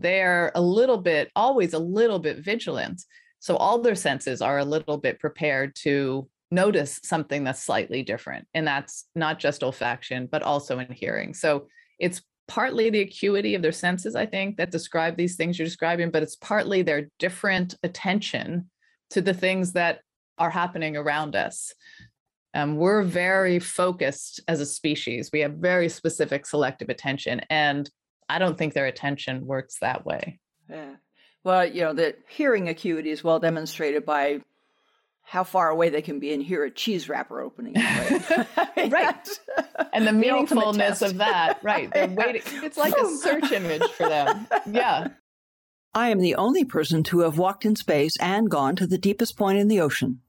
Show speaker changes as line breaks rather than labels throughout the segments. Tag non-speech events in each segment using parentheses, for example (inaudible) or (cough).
they're a little bit, always a little bit vigilant. So all their senses are a little bit prepared to notice something that's slightly different. And that's not just olfaction, but also in hearing. So it's partly the acuity of their senses, I think, that describe these things you're describing, but it's partly their different attention to the things that are happening around us. Um, we're very focused as a species. We have very specific selective attention. And I don't think their attention works that way.
Yeah. Well, you know, the hearing acuity is well demonstrated by how far away they can be and hear a cheese wrapper opening.
Right. (laughs) (laughs) right. And the meaningfulness of that. Right. They're (laughs) waiting. It's like a search image for them. Yeah.
I am the only person to have walked in space and gone to the deepest point in the ocean.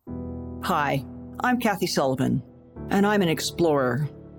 Hi, I'm Kathy Sullivan, and I'm an explorer.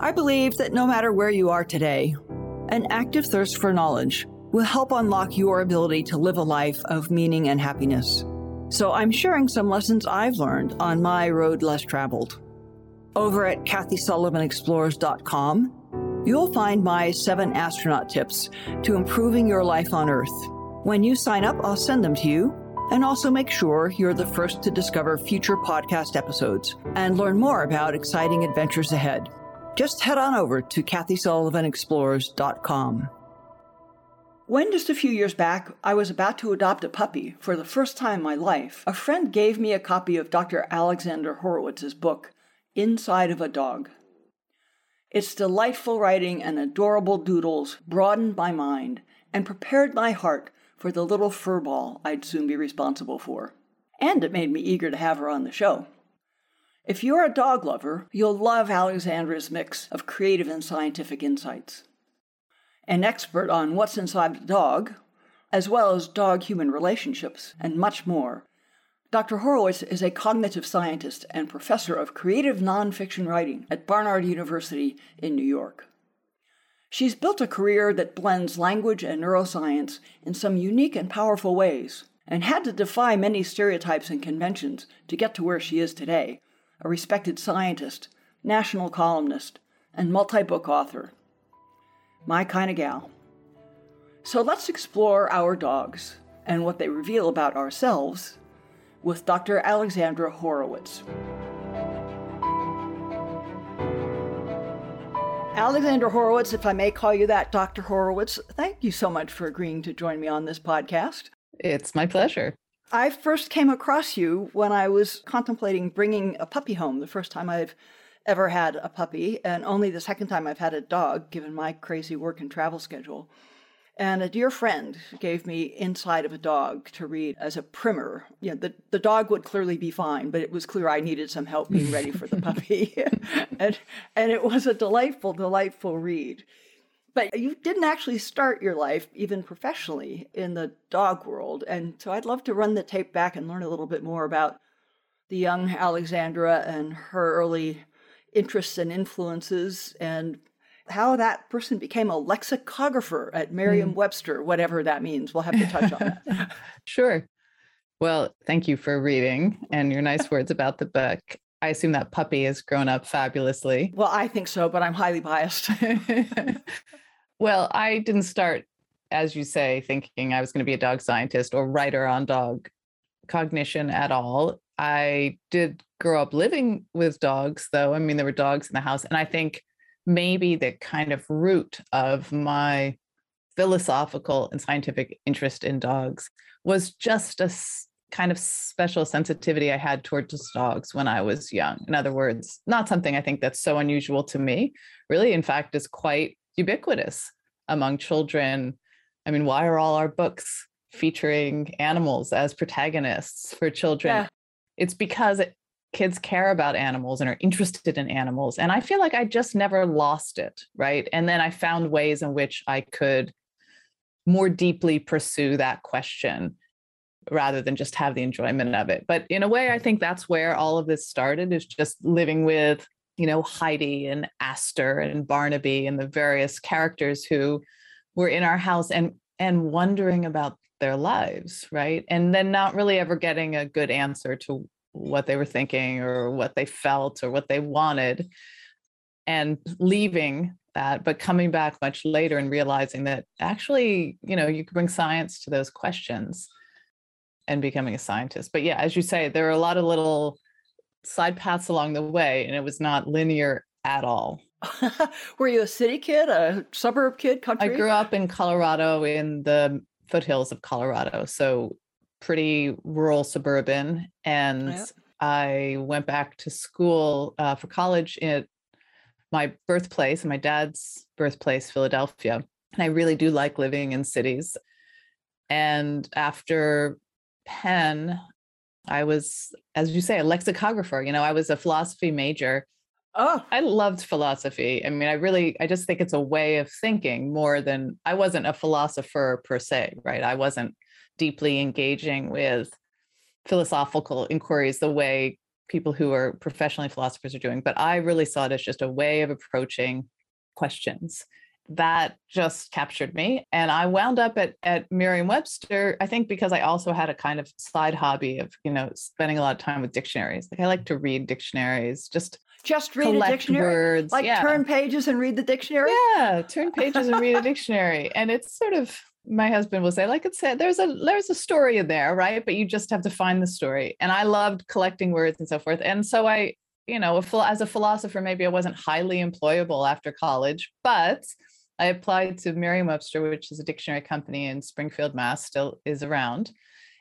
I believe that no matter where you are today, an active thirst for knowledge will help unlock your ability to live a life of meaning and happiness. So I'm sharing some lessons I've learned on my road less traveled. Over at KathySullivanExplores.com, you'll find my seven astronaut tips to improving your life on Earth. When you sign up, I'll send them to you and also make sure you're the first to discover future podcast episodes and learn more about exciting adventures ahead. Just head on over to KathySullivanExplores.com. When just a few years back I was about to adopt a puppy for the first time in my life, a friend gave me a copy of Dr. Alexandra Horowitz's book, Inside of a Dog. Its delightful writing and adorable doodles broadened my mind and prepared my heart for the little furball I'd soon be responsible for. And it made me eager to have her on the show. If you're a dog lover, you'll love Alexandra's mix of creative and scientific insights an expert on what's inside the dog, as well as dog human relationships, and much more. Dr. Horowitz is a cognitive scientist and professor of creative nonfiction writing at Barnard University in New York. She's built a career that blends language and neuroscience in some unique and powerful ways, and had to defy many stereotypes and conventions to get to where she is today a respected scientist, national columnist, and multi book author my kind of gal. So let's explore our dogs and what they reveal about ourselves with Dr. Alexandra Horowitz. Alexandra Horowitz, if I may call you that, Dr. Horowitz, thank you so much for agreeing to join me on this podcast.
It's my pleasure.
I first came across you when I was contemplating bringing a puppy home the first time I've ever had a puppy, and only the second time I've had a dog, given my crazy work and travel schedule. And a dear friend gave me Inside of a Dog to read as a primer. You know, the, the dog would clearly be fine, but it was clear I needed some help being ready for the puppy. (laughs) and, and it was a delightful, delightful read. But you didn't actually start your life, even professionally, in the dog world. And so I'd love to run the tape back and learn a little bit more about the young Alexandra and her early interests and influences and how that person became a lexicographer at Merriam hmm. Webster, whatever that means. We'll have to touch on that. (laughs)
sure. Well, thank you for reading and your nice (laughs) words about the book. I assume that puppy has grown up fabulously.
Well, I think so, but I'm highly biased. (laughs)
well, I didn't start, as you say, thinking I was going to be a dog scientist or writer on dog cognition at all. I did grow up living with dogs, though. I mean, there were dogs in the house. And I think maybe the kind of root of my philosophical and scientific interest in dogs was just a kind of special sensitivity I had towards dogs when I was young. In other words, not something I think that's so unusual to me, really, in fact, is quite ubiquitous among children. I mean, why are all our books featuring animals as protagonists for children? Yeah. It's because it, kids care about animals and are interested in animals. And I feel like I just never lost it. Right. And then I found ways in which I could more deeply pursue that question rather than just have the enjoyment of it. But in a way, I think that's where all of this started is just living with, you know, Heidi and Astor and Barnaby and the various characters who were in our house and and wondering about their lives, right? And then not really ever getting a good answer to what they were thinking or what they felt or what they wanted and leaving that but coming back much later and realizing that actually you know you can bring science to those questions and becoming a scientist but yeah as you say there are a lot of little side paths along the way and it was not linear at all. (laughs)
Were you a city kid a suburb kid country?
i grew up in colorado in the foothills of colorado so pretty rural suburban and yep. i went back to school uh, for college at my birthplace and my dad's birthplace philadelphia and i really do like living in cities. And after penn i was as you say a lexicographer you know i was a philosophy major
Oh,
I loved philosophy. I mean, I really, I just think it's a way of thinking more than I wasn't a philosopher per se, right? I wasn't deeply engaging with philosophical inquiries the way people who are professionally philosophers are doing. But I really saw it as just a way of approaching questions that just captured me. And I wound up at, at Merriam Webster, I think because I also had a kind of side hobby of, you know, spending a lot of time with dictionaries. Like I like to read dictionaries, just
just read a dictionary words. like yeah. turn pages and read the dictionary
yeah turn pages and read a dictionary (laughs) and it's sort of my husband will say, like it said, there's a there's a story in there, right? But you just have to find the story. And I loved collecting words and so forth. And so I, you know, as a philosopher, maybe I wasn't highly employable after college, but I applied to Merriam-Webster, which is a dictionary company in Springfield, Mass, still is around.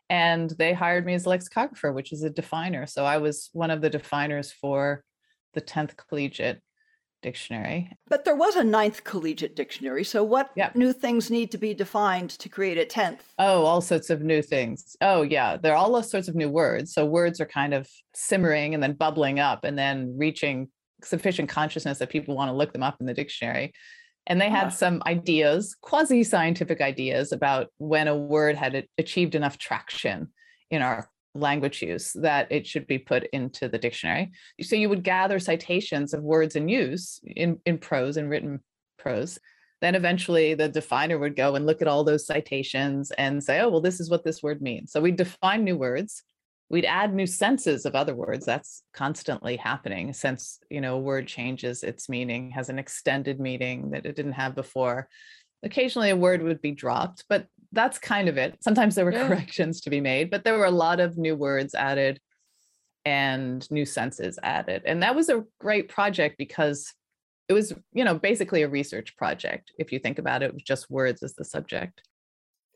And they hired me as a lexicographer, which is a definer. So I was one of the definers for the 10th collegiate dictionary.
But there was a ninth collegiate dictionary. So, what yep. new things need to be defined to create a tenth?
Oh, all sorts of new things. Oh, yeah. There are all sorts of new words. So, words are kind of simmering and then bubbling up and then reaching sufficient consciousness that people want to look them up in the dictionary. And they had yeah. some ideas, quasi scientific ideas about when a word had achieved enough traction in our language use that it should be put into the dictionary. So you would gather citations of words in use in, in prose and written prose. Then eventually the definer would go and look at all those citations and say, oh, well, this is what this word means. So we'd define new words. We'd add new senses of other words. That's constantly happening since, you know, a word changes its meaning, has an extended meaning that it didn't have before. Occasionally a word would be dropped, but that's kind of it. Sometimes there were yeah. corrections to be made, but there were a lot of new words added and new senses added. And that was a great project because it was, you know, basically a research project. If you think about it, it was just words as the subject.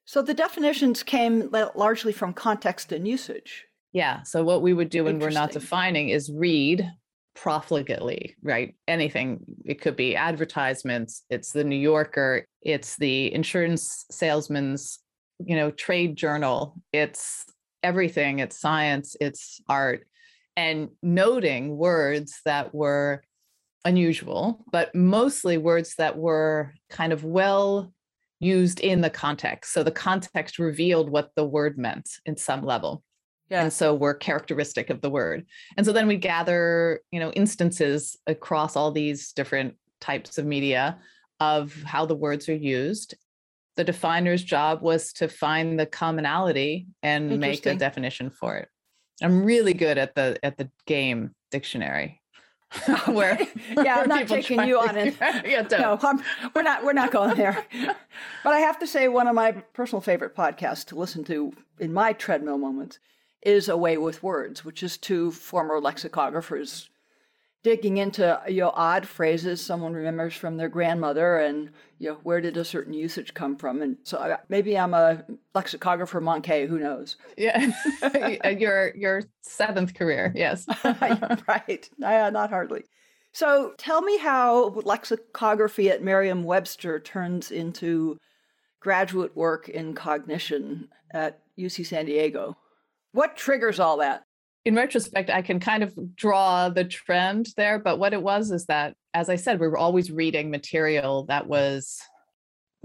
So the definitions came largely from context and usage.
Yeah. So what we would do when we're not defining is read profligately, right? Anything. It could be advertisements, it's the New Yorker, it's the insurance salesman's, you know, trade journal, it's everything, it's science, it's art, and noting words that were unusual, but mostly words that were kind of well used in the context. So the context revealed what the word meant in some level. Yeah. And so we're characteristic of the word. And so then we gather, you know, instances across all these different types of media of how the words are used. The definer's job was to find the commonality and make a definition for it. I'm really good at the at the game dictionary. (laughs)
where (laughs) yeah, I'm not taking you on it. (laughs) yeah, no, I'm, we're not. We're not going there. but I have to say, one of my personal favorite podcasts to listen to in my treadmill moments is A Way with Words, which is two former lexicographers digging into you know odd phrases someone remembers from their grandmother and you know where did a certain usage come from? And so I, maybe i'm a lexicographer manqué who knows?
Yeah. (laughs) Your your seventh career yes. (laughs)
Right. Uh, not hardly. So tell me how lexicography at merriam-webster turns into graduate work in cognition at uc san diego what triggers all that?
In retrospect, I can kind of draw the trend there. But what it was is that, as I said, we were always reading material that was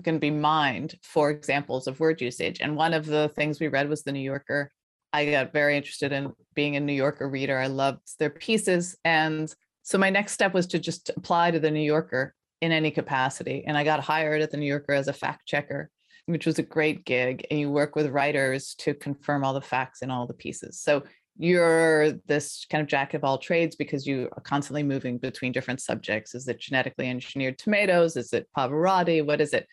going to be mined for examples of word usage. And one of the things we read was the New Yorker. I got very interested in being a New Yorker reader. I loved their pieces. And so my next step was to just apply to the New Yorker in any capacity. And I got hired at the New Yorker as a fact checker, which was a great gig. And you work with writers to confirm all the facts in all the pieces. So you're this kind of jack of all trades because you are constantly moving between different subjects. Is it genetically engineered tomatoes? Is it Pavarotti? What is it?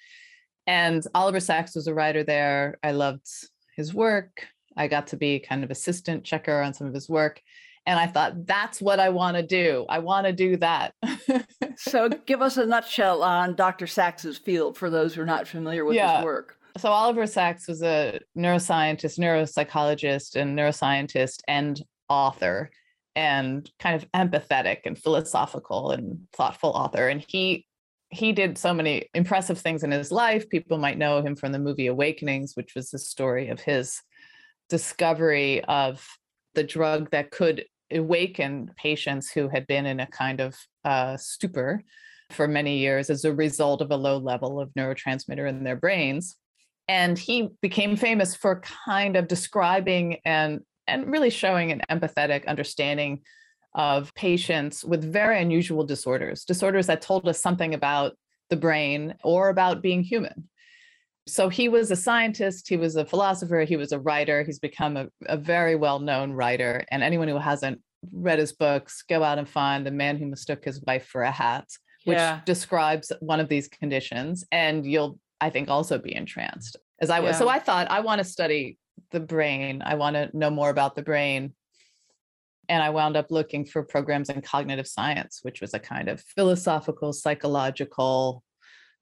And Oliver Sacks was a writer there. I loved his work. I got to be kind of assistant checker on some of his work. And I thought, that's what I want to do. I want to do that. (laughs)
so, give us a nutshell on Dr. Sacks's field for those who are not familiar with yeah. his work.
So, Oliver Sacks was a neuroscientist, neuropsychologist, and neuroscientist and author, and kind of empathetic and philosophical and thoughtful author. And he he did so many impressive things in his life. People might know him from the movie Awakenings, which was the story of his discovery of the drug that could awaken patients who had been in a kind of uh, stupor for many years as a result of a low level of neurotransmitter in their brains. And he became famous for kind of describing and and really showing an empathetic understanding of patients with very unusual disorders, disorders that told us something about the brain or about being human. So he was a scientist, he was a philosopher, he was a writer. He's become a, a very well known writer. And anyone who hasn't read his books, go out and find The Man Who Mistook His Wife for a Hat, which yeah. describes one of these conditions. And you'll, I think, also be entranced as I was. Yeah. So I thought, I want to study the brain, I want to know more about the brain. And I wound up looking for programs in cognitive science, which was a kind of philosophical, psychological,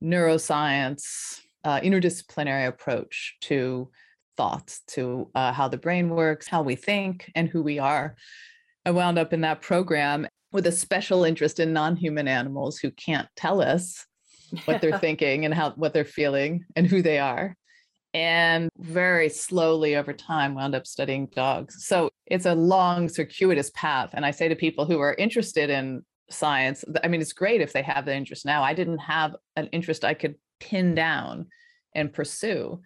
neuroscience, uh, interdisciplinary approach to thoughts, to uh, how the brain works, how we think, and who we are. I wound up in that program with a special interest in non-human animals who can't tell us what they're (laughs) thinking and how what they're feeling and who they are and very slowly over time wound up studying dogs so it's a long circuitous path and i say to people who are interested in science i mean it's great if they have the interest now i didn't have an interest i could pin down and pursue.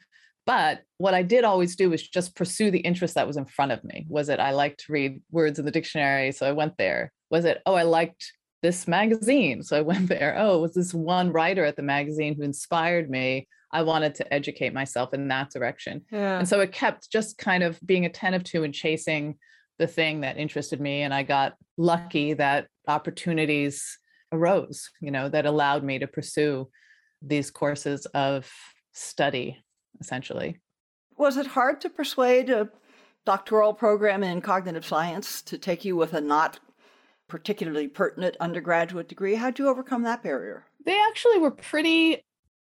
But what I did always do was just pursue the interest that was in front of me. Was it I liked to read words in the dictionary, so I went there? Was it, oh, I liked this magazine, so I (laughs) went there? Oh, was this one writer at the magazine who inspired me? I wanted to educate myself in that direction. Yeah. And so it kept just kind of being attentive to and chasing the thing that interested me. And I got lucky that opportunities arose, you know, that allowed me to pursue these courses of study, essentially.
Was it hard to persuade a doctoral program in cognitive science to take you with a not particularly pertinent undergraduate degree? How'd you overcome that barrier?
They actually were pretty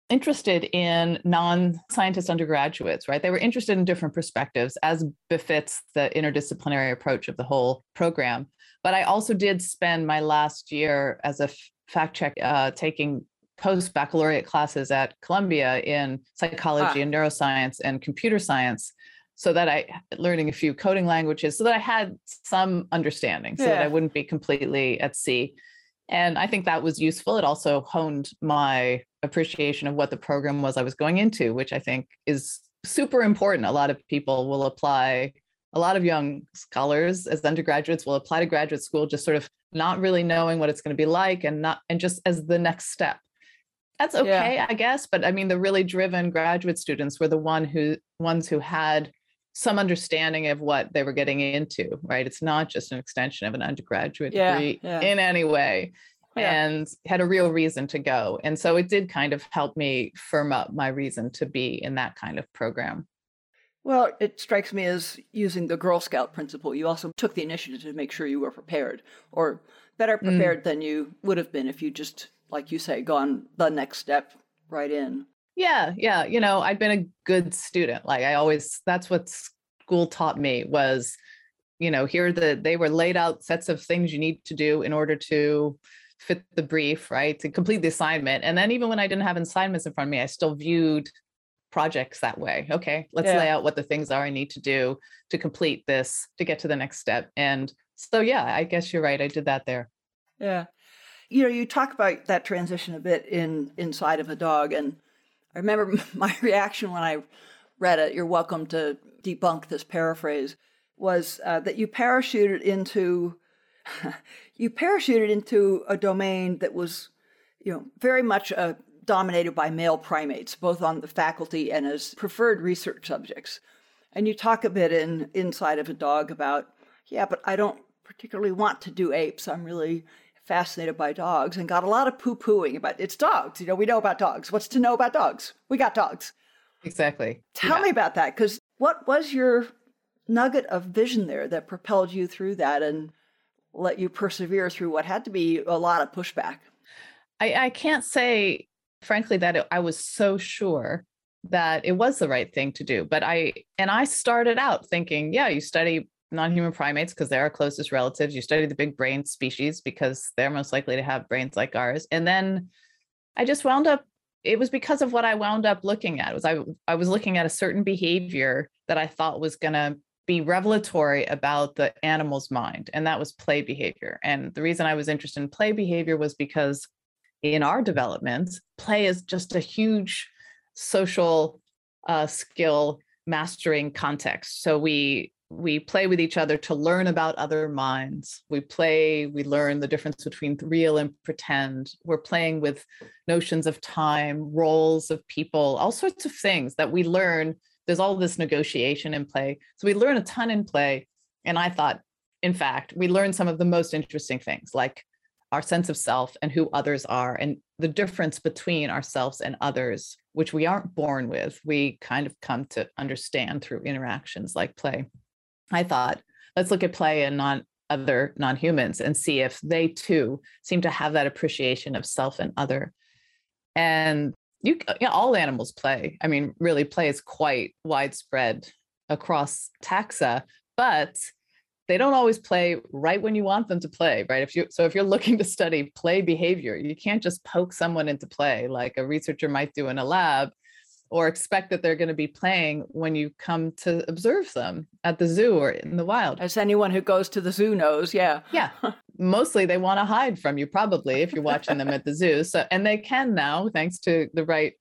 interested in non-scientist undergraduates, right? They were interested in different perspectives as befits the interdisciplinary approach of the whole program. But I also did spend my last year as a fact check uh, taking post baccalaureate classes at Columbia in psychology ah. and neuroscience and computer science so that I learning a few coding languages so that I had some understanding so yeah. that I wouldn't be completely at sea. And I think that was useful. It also honed my appreciation of what the program was I was going into, which I think is super important. A lot of people will apply, a lot of young scholars as undergraduates will apply to graduate school just sort of not really knowing what it's going to be like and not and just as the next step that's okay yeah. i guess but i mean the really driven graduate students were the one who ones who had some understanding of what they were getting into right it's not just an extension of an undergraduate yeah, degree yeah. in any way and had a real reason to go and so it did kind of help me firm up my reason to be in that kind of program
well, it strikes me as using the Girl Scout principle. You also took the initiative to make sure you were prepared, or better mm. prepared mm. than you would have been if you just like you say, gone the next step right in.
Yeah, yeah. You know, I've been a good student. Like I always, that's what school taught me was, you know, here the they were laid out sets of things you need to do in order to fit the brief, right? To complete the assignment. And then even when I didn't have assignments in front of me, I still viewed projects that way. Okay, let's yeah. lay out what the things are I need to do to complete this to get to the next step. And so yeah, I guess you're right. I did that there.
Yeah you know, you talk about that transition a bit in Inside of a Dog, and I remember (laughs) my reaction when I read it. You're welcome to debunk this paraphrase. Was uh, that you parachuted into (laughs) you parachuted into a domain that was, you know, very much uh, dominated by male primates, both on the faculty and as preferred research subjects. And you talk a bit in Inside of a Dog about, yeah, but I don't particularly want to do apes. I'm really fascinated by dogs and got a lot of poo pooing about it's dogs. You know, we know about dogs. What's to know about dogs? We got dogs.
Exactly.
Tell yeah. me about that because what was your nugget of vision there that propelled you through that and let you persevere through what had to be a lot of pushback?
I, I can't say, frankly, that it, I was so sure that it was the right thing to do. But I, and I started out thinking, yeah, you study non-human primates because they're our closest relatives. You study the big brain species because they're most likely to have brains like ours. And then I just wound up it was because of what I wound up looking at. Was I I was looking at a certain behavior that I thought was going to be revelatory about the animal's mind and that was play behavior. And the reason I was interested in play behavior was because in our development, play is just a huge social uh, skill mastering context. So we we play with each other to learn about other minds. We play, we learn the difference between real and pretend. We're playing with notions of time, roles of people, all sorts of things that we learn. There's all this negotiation in play. So we learn a ton in play. And I thought, in fact, we learn some of the most interesting things like our sense of self and who others are and the difference between ourselves and others, which we aren't born with. We kind of come to understand through interactions like play. I thought, let's look at play and non other non-humans and see if they too seem to have that appreciation of self and other. And you, know, all animals play. I mean, really, play is quite widespread across taxa, but they don't always play right when you want them to play, right? If you so if you're looking to study play behavior, you can't just poke someone into play like a researcher might do in a lab or expect that they're going to be playing when you come to observe them at the zoo or in the wild.
As anyone who goes to the zoo knows, yeah.
Yeah. (laughs) Mostly they want to hide from you probably if you're watching them at the zoo. So and they can now thanks to the right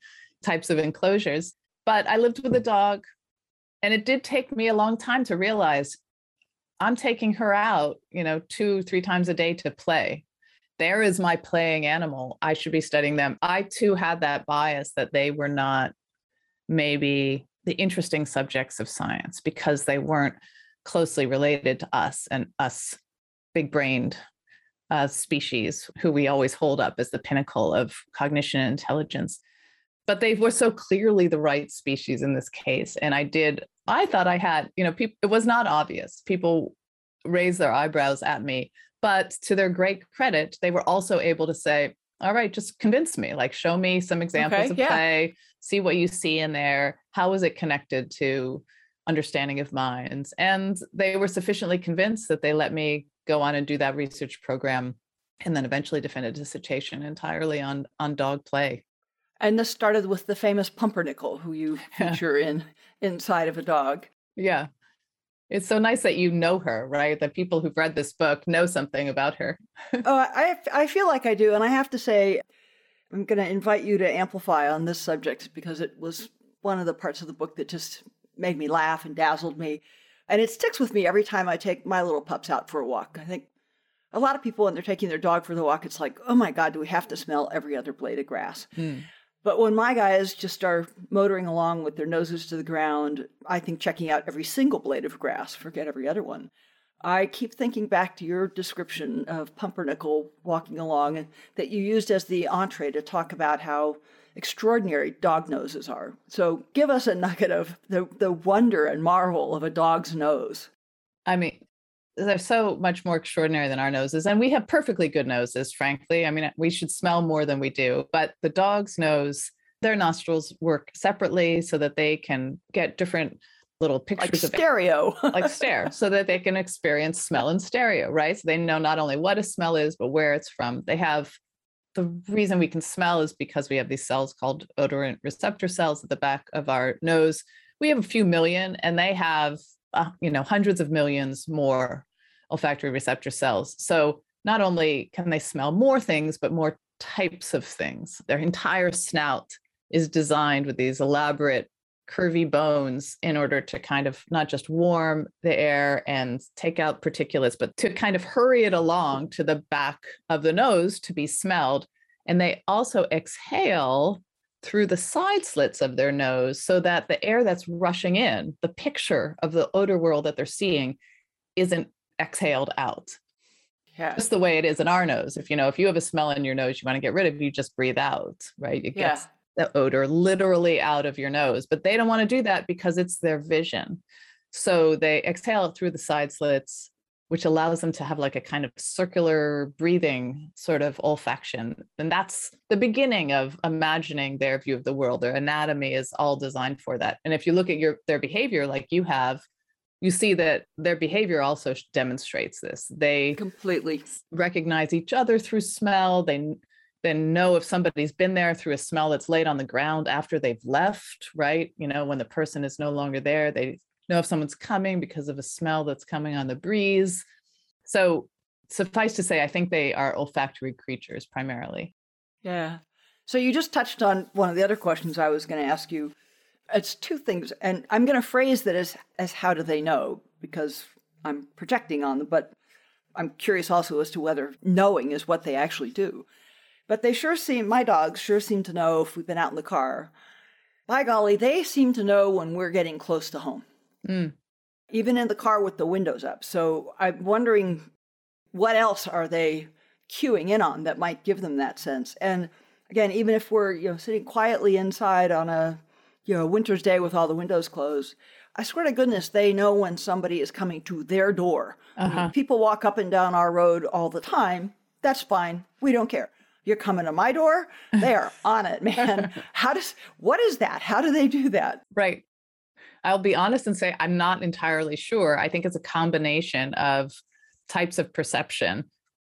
types of enclosures. But I lived with a dog and it did take me a long time to realize I'm taking her out, you know, 2 3 times a day to play there is my playing animal. I should be studying them. I too had that bias that they were not maybe the interesting subjects of science because they weren't closely related to us and us big brained uh, species who we always hold up as the pinnacle of cognition and intelligence. But they were so clearly the right species in this case. And I did, I thought I had, you know, people, it was not obvious. People raised their eyebrows at me. But to their great credit, they were also able to say, all right, just convince me, like show me some examples okay, of yeah. play, see what you see in there. How is it connected to understanding of minds? And they were sufficiently convinced that they let me go on and do that research program and then eventually defend a dissertation entirely on on dog play.
And this started with the famous pumpernickel who you (laughs) feature in inside of a dog.
Yeah. It's so nice that you know her, right? That people who've read this book know something about her. (laughs)
oh, I, I feel like I do. And I have to say, I'm going to invite you to amplify on this subject because it was one of the parts of the book that just made me laugh and dazzled me. And it sticks with me every time I take my little pups out for a walk. I think a lot of people, when they're taking their dog for the walk, it's like, oh my God, do we have to smell every other blade of grass? Hmm. But when my guys just are motoring along with their noses to the ground, I think checking out every single blade of grass, forget every other one. I keep thinking back to your description of Pumpernickel walking along that you used as the entree to talk about how extraordinary dog noses are. So give us a nugget of the, the wonder and marvel of a dog's nose.
I mean, they're so much more extraordinary than our noses and we have perfectly good noses frankly. I mean we should smell more than we do but the dog's nose their nostrils work separately so that they can get different little pictures
like stereo.
Like stare (laughs) so that they can experience smell in stereo right? So they know not only what a smell is but where it's from. They have the reason we can smell is because we have these cells called odorant receptor cells at the back of our nose. We have a few million and they have uh, you know hundreds of millions more olfactory receptor cells so not only can they smell more things but more types of things their entire snout is designed with these elaborate curvy bones in order to kind of not just warm the air and take out particulates, but to kind of hurry it along to the back of the nose to be smelled. And they also exhale through the side slits of their nose so that the air that's rushing in, the picture of the odor world that they're seeing, isn't exhaled out.
Yeah.
Just the way it is in our nose. If you know, if you have a smell in your nose you want to get rid of, you just breathe out, right? It gets the odor literally out of your nose. But they don't want to do that because it's their vision. So they exhale it through the side slits which allows them to have like a kind of circular breathing sort of olfaction. And that's the beginning of imagining their view of the world. Their anatomy is all designed for that. And if you look at your their behavior like you have, you see that their behavior also demonstrates this. They
completely
recognize each other through smell. They then know if somebody's been there through a smell that's laid on the ground after they've left, right? You know, when the person is no longer there, they know if someone's coming because of a smell that's coming on the breeze. So, suffice to say, I think they are olfactory creatures primarily.
Yeah. So, you just touched on one of the other questions I was going to ask you. It's two things, and I'm going to phrase that as, as how do they know? Because I'm projecting on them, but I'm curious also as to whether knowing is what they actually do. But they sure seem, my dogs sure seem to know if we've been out in the car. By golly, they seem to know when we're getting close to home. Mm. Even in the car with the windows up. So I'm wondering what else are they cueing in on that might give them that sense? And again, even if we're, you know, sitting quietly inside on a, you know, winter's day with all the windows closed, I swear to goodness, they know when somebody is coming to their door. Uh-huh. people walk up and down our road all the time. That's fine. We don't care. You're coming to my door. They are on it, (laughs) man. (laughs) How does what is that? How do they do that?
Right. I'll be honest and say I'm not entirely sure. I think it's a combination of types of perception.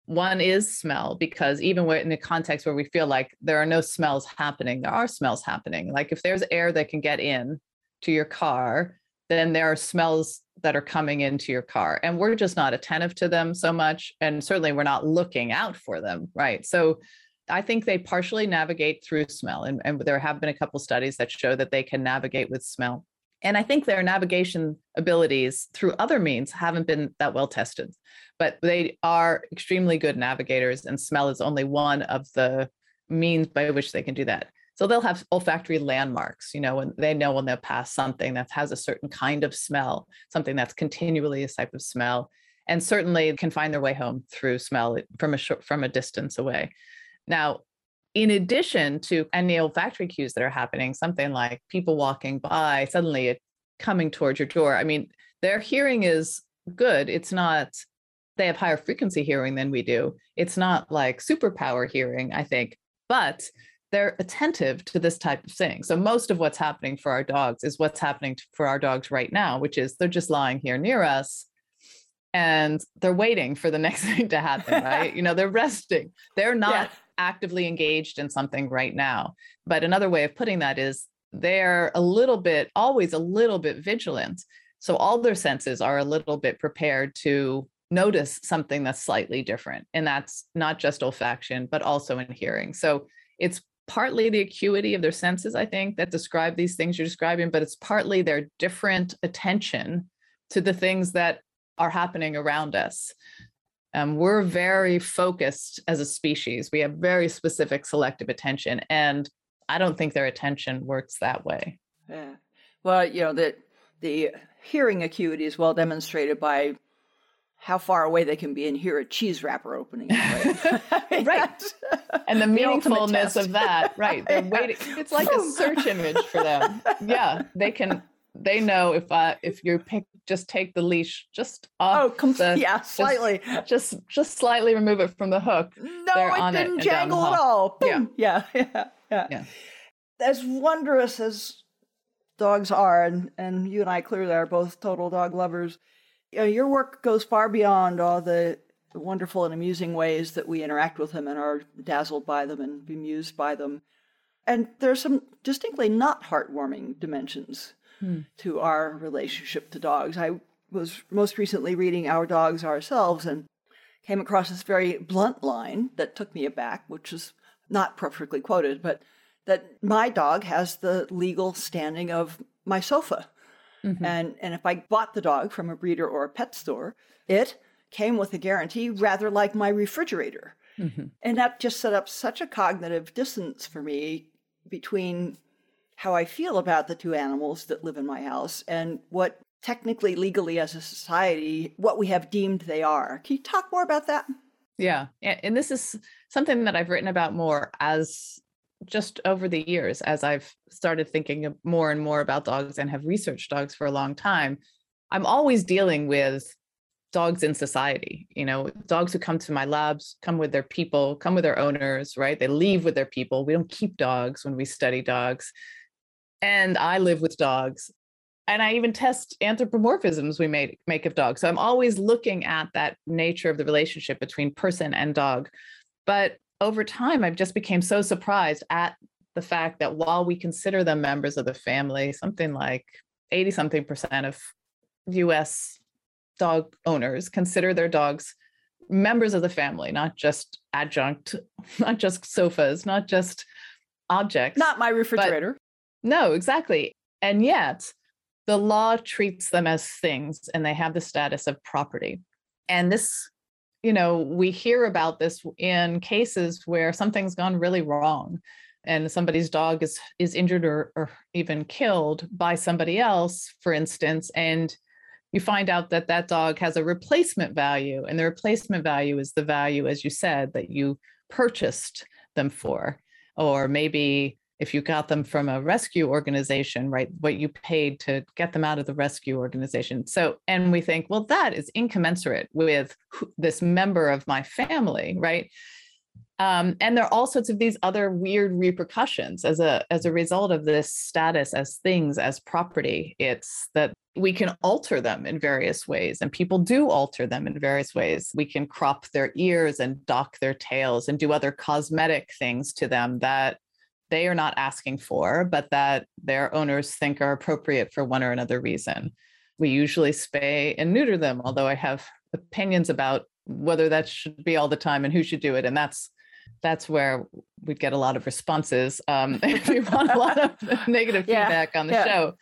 One is smell, because even in the context where we feel like there are no smells happening, there are smells happening. Like if there's air that can get in to your car, then there are smells that are coming into your car. And we're just not attentive to them so much. And certainly we're not looking out for them. Right. So I think they partially navigate through smell. And, and there have been a couple studies that show that they can navigate with smell. And I think their navigation abilities through other means haven't been that well tested, but they are extremely good navigators, and smell is only one of the means by which they can do that. So they'll have olfactory landmarks, you know, when they know when they'll pass something that has a certain kind of smell, something that's continually a type of smell, and certainly can find their way home through smell from a short, from a distance away. Now, in addition to any olfactory cues that are happening, something like people walking by, suddenly it coming towards your door. I mean, their hearing is good. It's not, they have higher frequency hearing than we do. It's not like superpower hearing, I think, but they're attentive to this type of thing. So most of what's happening for our dogs is what's happening for our dogs right now, which is they're just lying here near us and they're waiting for the next (laughs) thing to happen, right? you know, they're resting. They're (laughs) not yeah actively engaged in something right now. But another way of putting that is they're a little bit, always a little bit vigilant. So all their senses are a little bit prepared to notice something that's slightly different. And that's not just olfaction, but also in hearing. So it's partly the acuity of their senses, I think, that describe these things you're describing, but it's partly their different attention to the things that are happening around us. Um, we're very focused as a species. We have very specific selective attention, and I don't think their attention works that way.
Yeah. Well, you know, that the hearing acuity is well demonstrated by how far away they can be and hear a cheese wrapper opening. (laughs)
Right. (laughs) right. And the meaningfulness of that, right. They're (laughs) waiting. It's like a search image for them. Yeah. They can they know if uh if you pick just take the leash just off oh com- the,
yeah slightly.
just, just, just slightly remove it from the hook.
No it didn't it jangle at all. Boom. yeah yeah (laughs) yeah. Yeah. Yeah as wondrous as dogs are and and you and I clearly are both total dog lovers you know, your work goes far beyond all the wonderful and amusing ways that we interact with them and are dazzled by them and bemused by them. And there's some distinctly not heartwarming dimensions hmm. to our relationship to dogs. I was most recently reading Our Dogs Ourselves and came across this very blunt line that took me aback, which is not perfectly quoted, but that my dog has the legal standing of my sofa. Mm-hmm. And, and if I bought the dog from a breeder or a pet store, it came with a guarantee rather like my refrigerator. Mm-hmm. And that just set up such a cognitive dissonance for me between how I feel about the two animals that live in my house and what technically, legally, as a society, what we have deemed they are. Can you talk more about that?
Yeah. And this is something that I've written about more as just over the years, as I've started thinking more and more about dogs and have researched dogs for a long time. I'm always dealing with dogs in society you know dogs who come to my labs come with their people come with their owners right they leave with their people we don't keep dogs when we study dogs and i live with dogs and I even test anthropomorphisms we make make of dogs. So I'm always looking at that nature of the relationship between person and dog. But over time, I've just became so surprised at the fact that while we consider them members of the family, something like 80 something percent of US dog owners consider their dogs members of the family, not just adjunct, (laughs) not just sofas, not just objects.
Not my refrigerator.
No, exactly. And yet, the law treats them as things and they have the status of property. And this, you know, we hear about this in cases where something's gone really wrong and somebody's dog is is injured or, or even killed by somebody else, for instance, and you find out that that dog has a replacement value and the replacement value is the value as you said that you purchased them for or maybe if you got them from a rescue organization, right, what you paid to get them out of the rescue organization. So, and we think, well, that is incommensurate with this member of my family, right? Um, and there are all sorts of these other weird repercussions as a as a result of this status as things as property. It's that we can alter them in various ways, and people do alter them in various ways. We can crop their ears and dock their tails and do other cosmetic things to them that they are not asking for, but that their owners think are appropriate for one or another reason. We usually spay and neuter them, although I have opinions about whether that should be all the time and who should do it. And that's that's where we'd get a lot of responses um, (laughs) if we want a lot of (laughs) negative yeah, feedback on the yeah. show.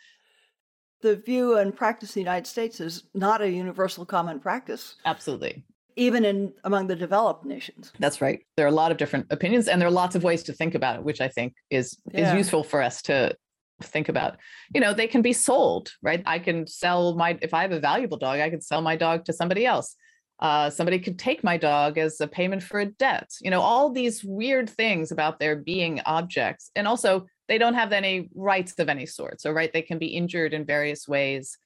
The view and practice in the United States is not a universal common practice.
Absolutely
even in among the developed nations.
That's right. There are a lot of different opinions and there are lots of ways to think about it, which I think is yeah. is useful for us to think about. You know, they can be sold, right? I can sell my if I have a valuable dog, I can sell my dog to somebody else. Uh, somebody could take my dog as a payment for a debt. You know, all these weird things about their being objects. And also, they don't have any rights of any sort. So, right, they can be injured in various ways.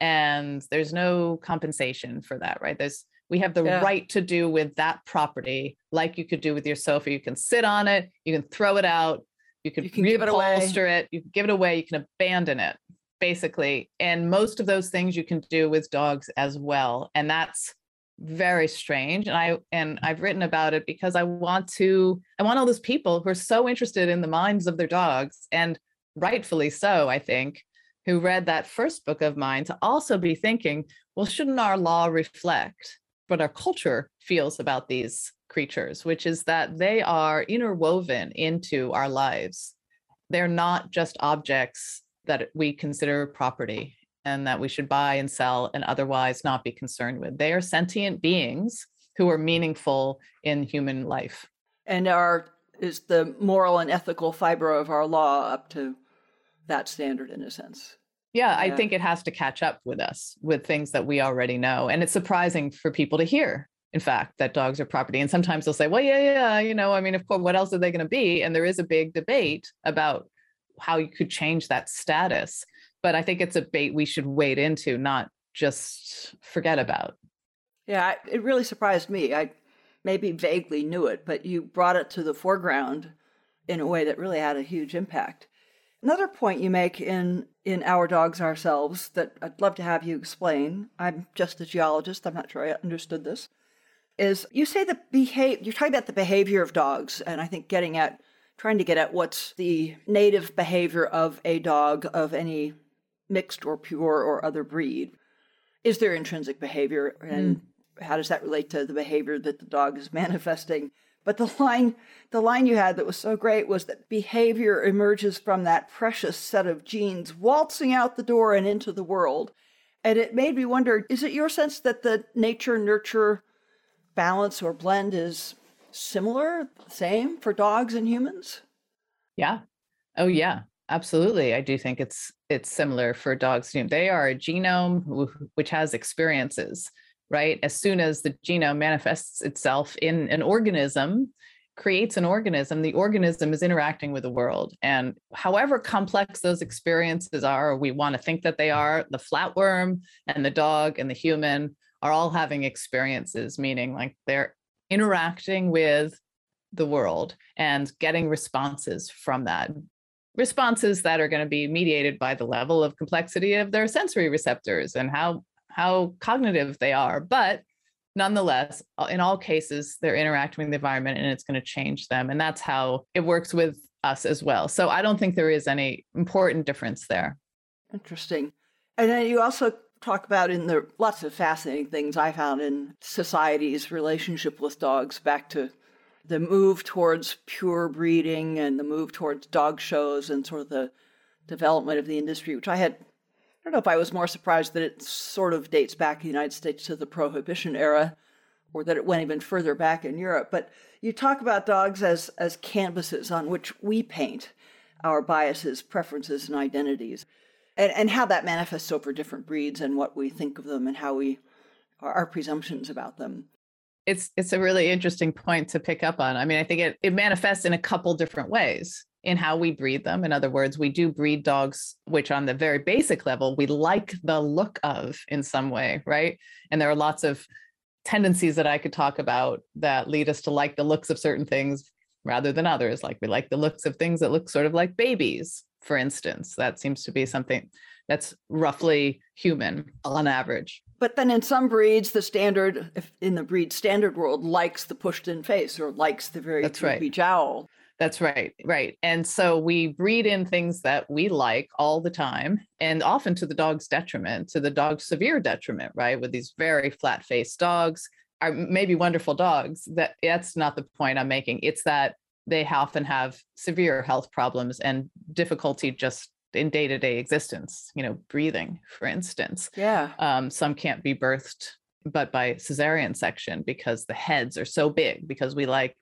And there's no compensation for that, right? There's we have the yeah. right to do with that property, like you could do with your sofa. You can sit on it, you can throw it out, you can, you can give it away, it, you can give it away, you can abandon it, basically. And most of those things you can do with dogs as well. And that's very strange. And I and I've written about it because I want to, I want all those people who are so interested in the minds of their dogs, and rightfully so, I think, who read that first book of mine to also be thinking, well, shouldn't our law reflect what our culture feels about these creatures, which is that they are interwoven into our lives. They're not just objects that we consider property and that we should buy and sell and otherwise not be concerned with. They are sentient beings who are meaningful in human life.
And are is the moral and ethical fiber of our law up to that standard in a sense?
Yeah, I think it has to catch up with us with things that we already know. And it's surprising for people to hear, in fact, that dogs are property. And sometimes they'll say, well, yeah, yeah, you know, I mean, of course, what else are they going to be? And there is a big debate about how you could change that status. But I think it's a debate we should wade into, not just forget about.
Yeah, it really surprised me. I maybe vaguely knew it, but you brought it to the foreground in a way that really had a huge impact. Another point you make in in Our Dogs Ourselves that I'd love to have you explain. I'm just a geologist. I'm not sure I understood this. Is you say the behave you're talking about the behavior of dogs, and I think getting at trying to get at what's the native behavior of a dog of any mixed or pure or other breed. Is there intrinsic behavior, and mm. how does that relate to the behavior that the dog is (laughs) manifesting? But the line the line you had that was so great was that behavior emerges from that precious set of genes waltzing out the door and into the world. And it made me wonder is it your sense that the nature nurture balance or blend is similar, same for dogs and humans?
Yeah. Oh yeah, absolutely. I do think it's it's similar for dogs. They are a genome which has experiences, right? As soon as the genome manifests itself in an organism, creates an organism, the organism is interacting with the world. And however complex those experiences are, we want to think that they are, the flatworm and the dog and the human are all having experiences, meaning like they're interacting with the world and getting responses from that. Responses that are going to be mediated by the level of complexity of their sensory receptors and how how cognitive they are. But nonetheless, in all cases, they're interacting with the environment and it's going to change them. And that's how it works with us as well. So I don't think there is any important difference there.
Interesting. And then you also talk about in the lots of fascinating things I found in society's relationship with dogs back to the move towards pure breeding and the move towards dog shows and sort of the development of the industry, which I had I don't know if I was more surprised that it sort of dates back in the United States to the Prohibition era or that it went even further back in Europe. But you talk about dogs as, as canvases on which we paint our biases, preferences, and identities, and, and how that manifests over different breeds and what we think of them and how we our presumptions about them.
It's it's a really interesting point to pick up on. I mean, I think it, it manifests in a couple different ways in how we breed them. In other words, we do breed dogs, which on the very basic level, we like the look of in some way, right? And there are lots of tendencies that I could talk about that lead us to like the looks of certain things rather than others. Like we like the looks of things that look sort of like babies, for instance. That seems to be something that's roughly human on average.
But then in some breeds, the standard, in the breed standard world, likes the pushed in face or likes the very
that's right.
jowl.
That's right. Right. And so we breed in things that we like all the time and often to the dog's detriment, to the dog's severe detriment, right? With these very flat faced dogs are maybe wonderful dogs. That that's not the point I'm making. It's that they often have severe health problems and difficulty just in day-to-day existence, you know, breathing, for instance.
Yeah.
Um, some can't be birthed but by cesarean section because the heads are so big because we like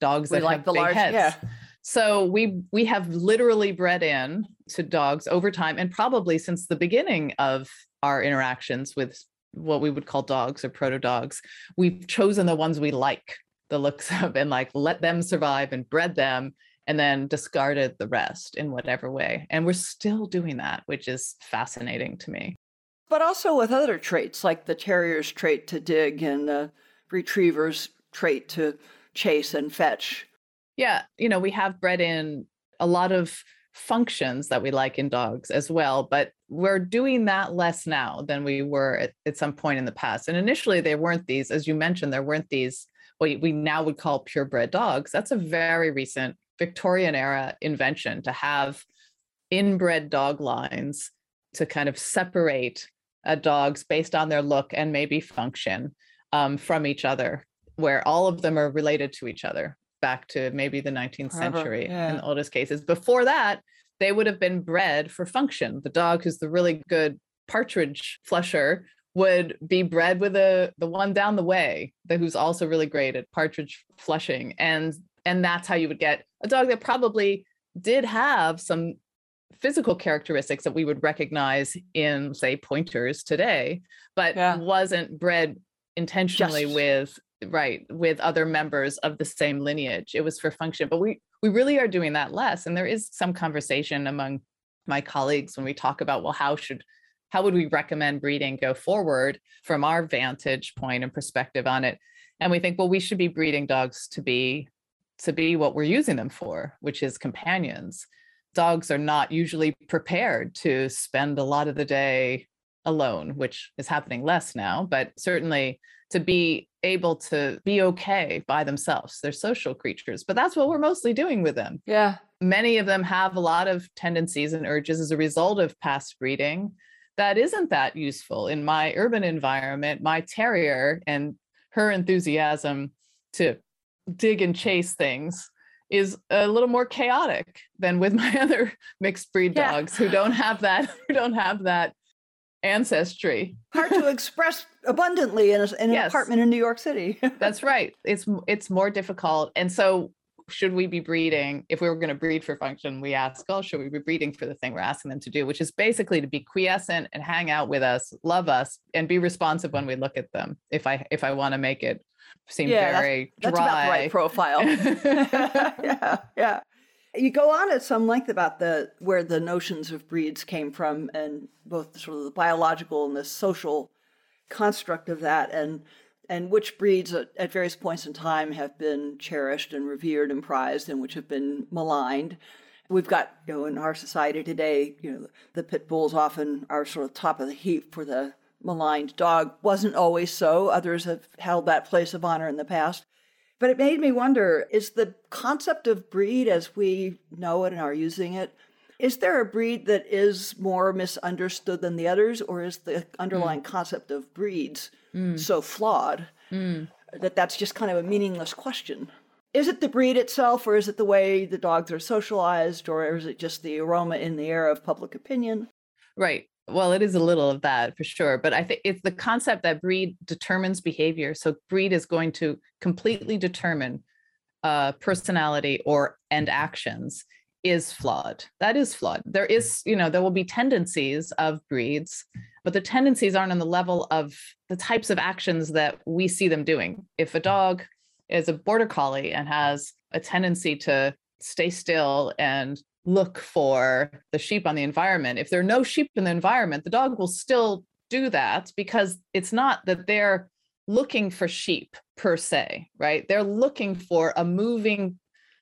dogs we that like have the big large, heads. Yeah. So we we have literally bred in to dogs over time and probably since the beginning of our interactions with what we would call dogs or proto dogs, we've chosen the ones we like the looks (laughs) of and like let them survive and bred them and then discarded the rest in whatever way. And we're still doing that, which is fascinating to me.
But also with other traits like the terrier's trait to dig and the retriever's trait to chase and fetch.
Yeah, you know, we have bred in a lot of functions that we like in dogs as well, but we're doing that less now than we were at, at some point in the past. And initially, there weren't these, as you mentioned, there weren't these what we now would call purebred dogs. That's a very recent Victorian era invention to have inbred dog lines to kind of separate a dogs based on their look and maybe function um, from each other where all of them are related to each other back to maybe the 19th Forever, century yeah. in the oldest cases. Before that, they would have been bred for function. The dog who's the really good partridge flusher would be bred with a the one down the way the, who's also really great at partridge flushing and and that's how you would get a dog that probably did have some physical characteristics that we would recognize in say pointers today but yeah. wasn't bred intentionally with right with other members of the same lineage it was for function but we we really are doing that less and there is some conversation among my colleagues when we talk about well how should how would we recommend breeding go forward from our vantage point and perspective on it? And we think well we should be breeding dogs to be to be what we're using them for which is companions. Dogs are not usually prepared to spend a lot of the day alone which is happening less now but certainly to be able to be okay by themselves. They're social creatures, but that's what we're mostly doing with them.
Yeah.
Many of them have a lot of tendencies and urges as a result of past breeding that isn't that useful in my urban environment. My terrier and her enthusiasm to dig and chase things is a little more chaotic than with my (laughs) other mixed breed yeah. dogs who don't have that who don't have that ancestry.
Hard to (laughs) express abundantly in, a, in yes. an apartment in New York City. (laughs)
That's right. It's it's more difficult, and so should we be breeding? If we were going to breed for function, we ask, oh, should we be breeding for the thing we're asking them to do, which is basically to be quiescent and hang out with us, love us, and be responsive when we look at them. If I if I want to make it seem yeah, very
that's,
dry.
That's about the right profile. (laughs) yeah, yeah. You go on at some length about the where the notions of breeds came from, and both sort of the biological and the social construct of that, and and which breeds at, at various points in time have been cherished and revered and prized, and which have been maligned. We've got, you know, in our society today, you know, the pit bulls often are sort of top of the heap for the maligned dog. Wasn't always so. Others have held that place of honor in the past. But it made me wonder is the concept of breed as we know it and are using it, is there a breed that is more misunderstood than the others, or is the underlying mm. concept of breeds mm. so flawed mm. that that's just kind of a meaningless question? Is it the breed itself, or is it the way the dogs are socialized, or is it just the aroma in the air of public opinion?
Right well it is a little of that for sure but i think it's the concept that breed determines behavior so breed is going to completely determine uh, personality or and actions is flawed. That is flawed. There is you know there will be tendencies of breeds but the tendencies aren't on the level of the types of actions that we see them doing. If a dog is a border collie and has a tendency to stay still and look for the sheep on the environment. If there are no sheep in the environment, the dog will still do that because it's not that they're looking for sheep per se, right? They're looking for a moving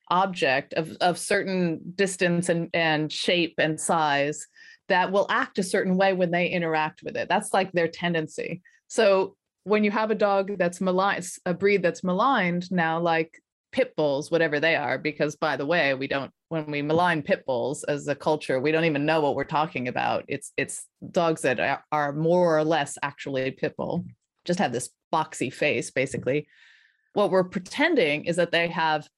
object of, of certain distance and, and shape and size that will act a certain way when they interact with it. That's like their tendency. So when you have a dog that's maligned, a breed that's maligned now, like pit bulls, whatever they are, because by the way, we don't when we malign pit bulls as a culture, we don't even know what we're talking about. It's it's dogs that are, are more or less actually pit bull, just have this boxy face, basically. What we're pretending is that they have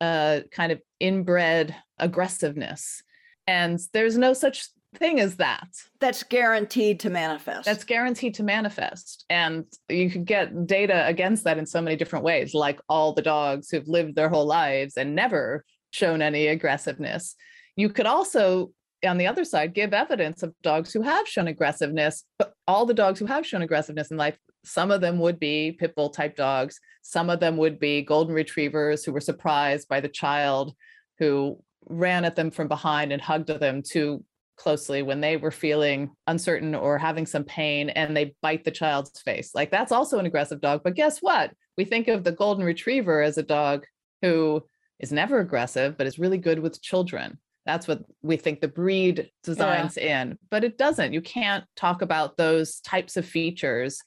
a kind of inbred aggressiveness. And there's no such thing as that.
That's guaranteed to manifest.
That's guaranteed to manifest. And you could get data against that in so many different ways, like all the dogs who've lived their whole lives and never shown any aggressiveness. You could also, on the other side, give evidence of dogs who have shown aggressiveness, but all the dogs who have shown aggressiveness in life, some of them would be pit bull type dogs, some of them would be golden retrievers who were surprised by the child who ran at them from behind and hugged them too closely when they were feeling uncertain or having some pain and they bite the child's face. Like that's also an aggressive dog. But guess what? We think of the golden retriever as a dog who is never aggressive, but is really good with children. That's what we think the breed designs yeah. in, but it doesn't. You can't talk about those types of features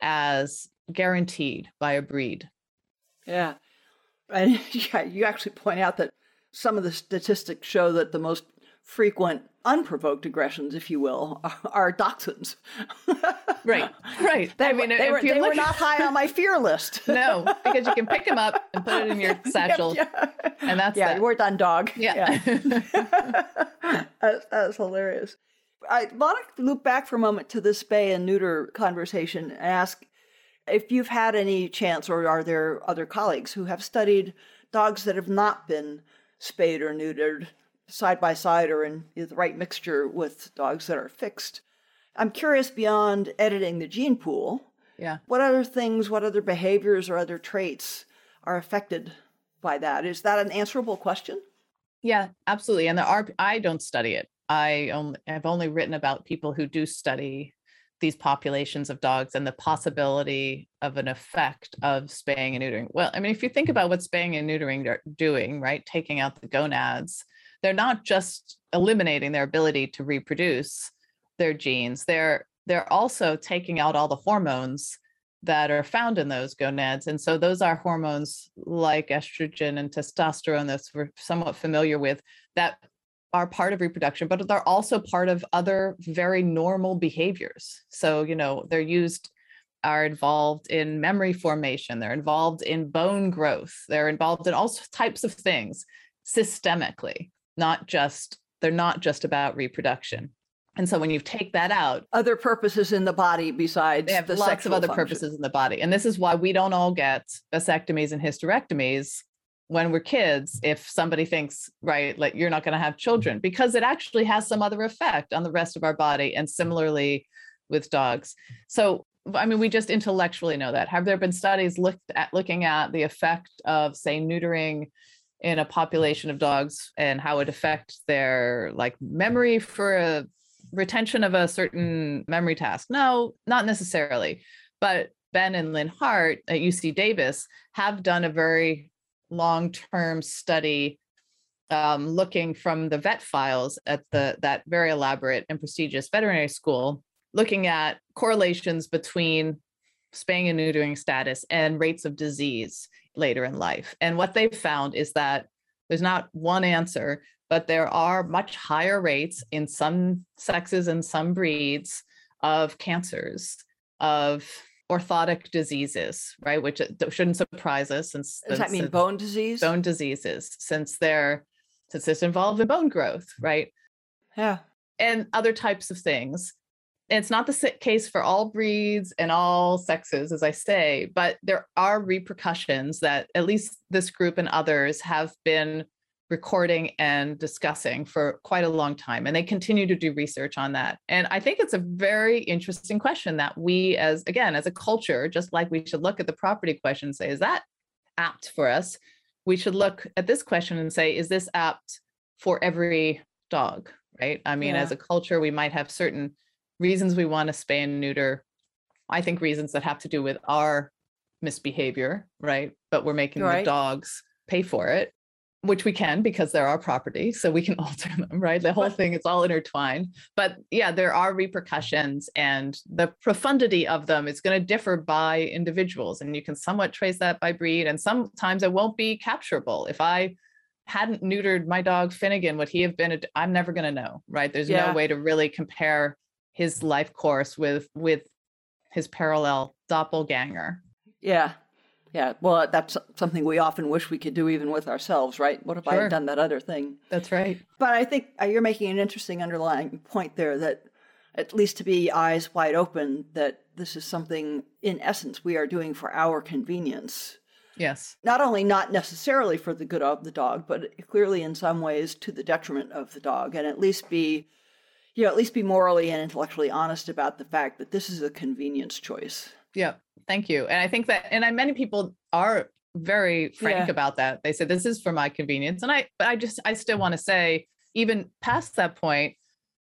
as guaranteed by a breed.
Yeah. And (laughs) yeah, you actually point out that some of the statistics show that the most frequent unprovoked aggressions, if you will, (laughs) are, dachshunds. (laughs)
right, right.
They, I mean, they, were, they look... were not high on my fear list. (laughs)
no, because you can pick them up and put it in your satchel, yeah. and that's
yeah.
That.
We're done, dog. Yeah, yeah. that's, that's hilarious. I want to loop back for a moment to this spay and neuter conversation and ask if you've had any chance, or are there other colleagues who have studied dogs that have not been spayed or neutered side by side or in the right mixture with dogs that are fixed. I'm curious beyond editing the gene pool.
Yeah.
What other things, what other behaviors or other traits are affected by that? Is that an answerable question?
Yeah, absolutely. And there are I don't study it. I only I've only written about people who do study these populations of dogs and the possibility of an effect of spaying and neutering. Well, I mean, if you think about what spaying and neutering are doing, right? Taking out the gonads, they're not just eliminating their ability to reproduce their genes they're they're also taking out all the hormones that are found in those gonads. And so those are hormones like estrogen and testosterone that we're somewhat familiar with that are part of reproduction but they're also part of other very normal behaviors. So you know they're used are involved in memory formation, they're involved in bone growth, they're involved in all types of things systemically, not just, they're not just about reproduction. And so when you take that out,
other purposes in the body besides
they have
the
lots of other
function.
purposes in the body. And this is why we don't all get vasectomies and hysterectomies when we're kids if somebody thinks right like you're not going to have children because it actually has some other effect on the rest of our body and similarly with dogs so i mean we just intellectually know that have there been studies looked at looking at the effect of say neutering in a population of dogs and how it affects their like memory for a retention of a certain memory task. No not necessarily. But ben and lynn hart at uc davis have done a very long-term study um, looking from the vet files at the that very elaborate and prestigious veterinary school, looking at correlations between spaying and neutering status and rates of disease later in life. And what they've found is that there's not one answer, but there are much higher rates in some sexes and some breeds of cancers, of orthotic diseases, right? Which uh, shouldn't surprise us since
does that mean bone disease?
Bone diseases, since they're since it's involved in bone growth, right?
Yeah.
And other types of things. It's not the case for all breeds and all sexes, as I say, but there are repercussions that at least this group and others have been recording and discussing for quite a long time and they continue to do research on that. And i think it's a very interesting question that we as again as a culture just like we should look at the property question and say is that apt for us? We should look at this question and say is this apt for every dog? Right? I mean yeah. as a culture we might have certain reasons we want to spay and neuter i think reasons that have to do with our misbehavior right? But we're making right. the dogs pay for it which we can because they're our property so we can (laughs) alter them right? The whole thing, it's all intertwined. But yeah there are repercussions and the profundity of them is going to differ by individuals and you can somewhat trace that by breed and sometimes it won't be capturable. If i hadn't neutered my dog finnegan would he have been a, i'm never going to know right? There's yeah. no way to really compare his life course with with his parallel doppelganger
yeah yeah, well, that's something we often wish we could do even with ourselves, right? What if sure. I had done that other thing?
That's right.
But I think uh, you're making an interesting underlying point there that at least to be eyes wide open that this is something in essence we are doing for our convenience.
Yes.
Not only not necessarily for the good of the dog, but clearly in some ways to the detriment of the dog and at least be you know, at least be morally and intellectually honest about the fact that this is a convenience choice.
Yeah. Thank you. And I think that, and I, many people are very frank yeah. about that. They say this is for my convenience. And I, but I just, I still want to say, even past that point,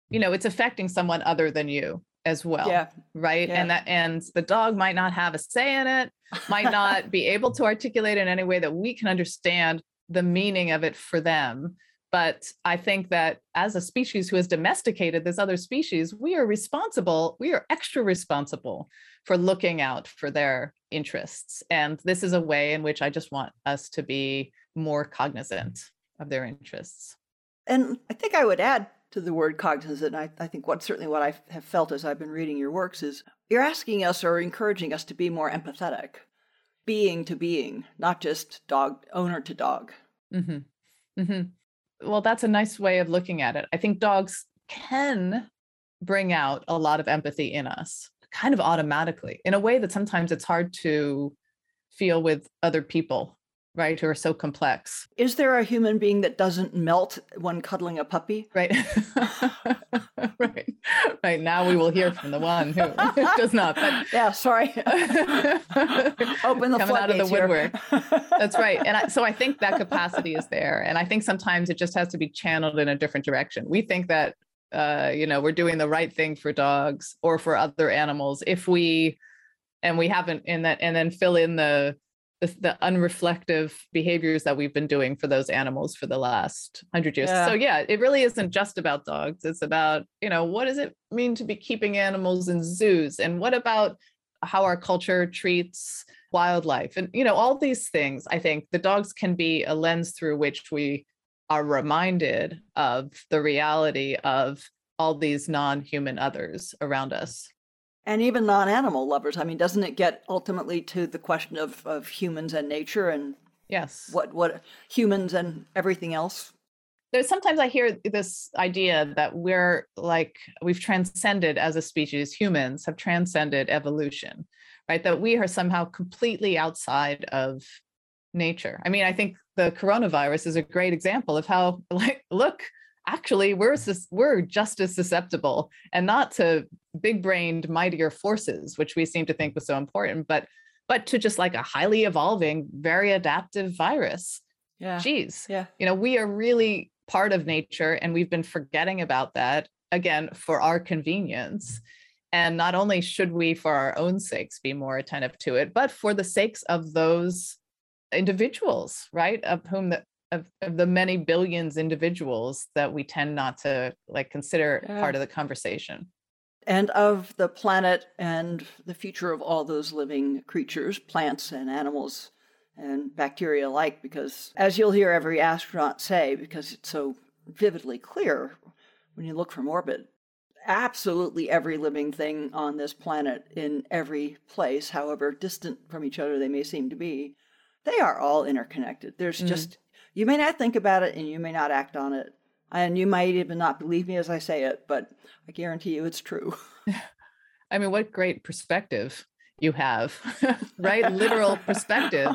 you know, it's affecting someone other than you as well.
Yeah.
Right. Yeah. And that, and the dog might not have a say in it, might not (laughs) be able to articulate in any way that we can understand the meaning of it for them. But I think that as a species who has domesticated this other species, we are responsible, we are extra responsible for looking out for their interests. And this is a way in which I just want us to be more cognizant of their interests.
And I think I would add to the word cognizant, I, I think what certainly what I have felt as I've been reading your works is you're asking us or encouraging us to be more empathetic, being to being, not just dog owner to dog.
Mm-hmm. Mm-hmm. Well, that's a nice way of looking at it. I think dogs can bring out a lot of empathy in us kind of automatically in a way that sometimes it's hard to feel with other people right who are so complex.
Is there a human being that doesn't melt when cuddling a puppy?
Right. (laughs) Right. Right now we will hear from the one who (laughs) does not but (laughs)
yeah sorry. Open the
coming out of the woodwork. That's right and I, so i think that capacity is there and i think sometimes it just has to be channeled in a different direction. We think that uh, you know we're doing the right thing for dogs or for other animals if we and we haven't in that and then fill in the, the the, unreflective behaviors that we've been doing for those animals for the last hundred years yeah. so yeah it really isn't just about dogs it's about you know what does it mean to be keeping animals in zoos and what about how our culture treats wildlife and you know all these things i think the dogs can be a lens through which we are reminded of the reality of all these non human others around us.
And even non animal lovers. I mean, doesn't it get ultimately to the question of, of humans and nature and
yes
what what humans and everything else
there's sometimes I hear this idea that we're like we've transcended as a species, humans have transcended evolution, right? That we are somehow completely outside of nature. I mean, I think the coronavirus is a great example of how, (laughs) like, look, actually, we're we're just as susceptible, and not to big-brained, mightier forces, which we seem to think was so important, but but to just like a highly evolving, very adaptive virus.
Yeah.
Geez.
Yeah.
You know, we are really part of nature and we've been forgetting about that again for our convenience and not only should we for our own sakes be more attentive to it but for the sakes of those individuals right of whom the of, of the many billions individuals that we tend not to like consider yeah. part of the conversation
and of the planet and the future of all those living creatures plants and animals and bacteria alike, because as you'll hear every astronaut say, because it's so vividly clear when you look from orbit, absolutely every living thing on this planet in every place, however distant from each other they may seem to be, they are all interconnected. There's mm-hmm. just, you may not think about it and you may not act on it. And you might even not believe me as I say it, but I guarantee you it's true. (laughs)
I mean, what great perspective you have, (laughs) right? Literal (laughs) perspective.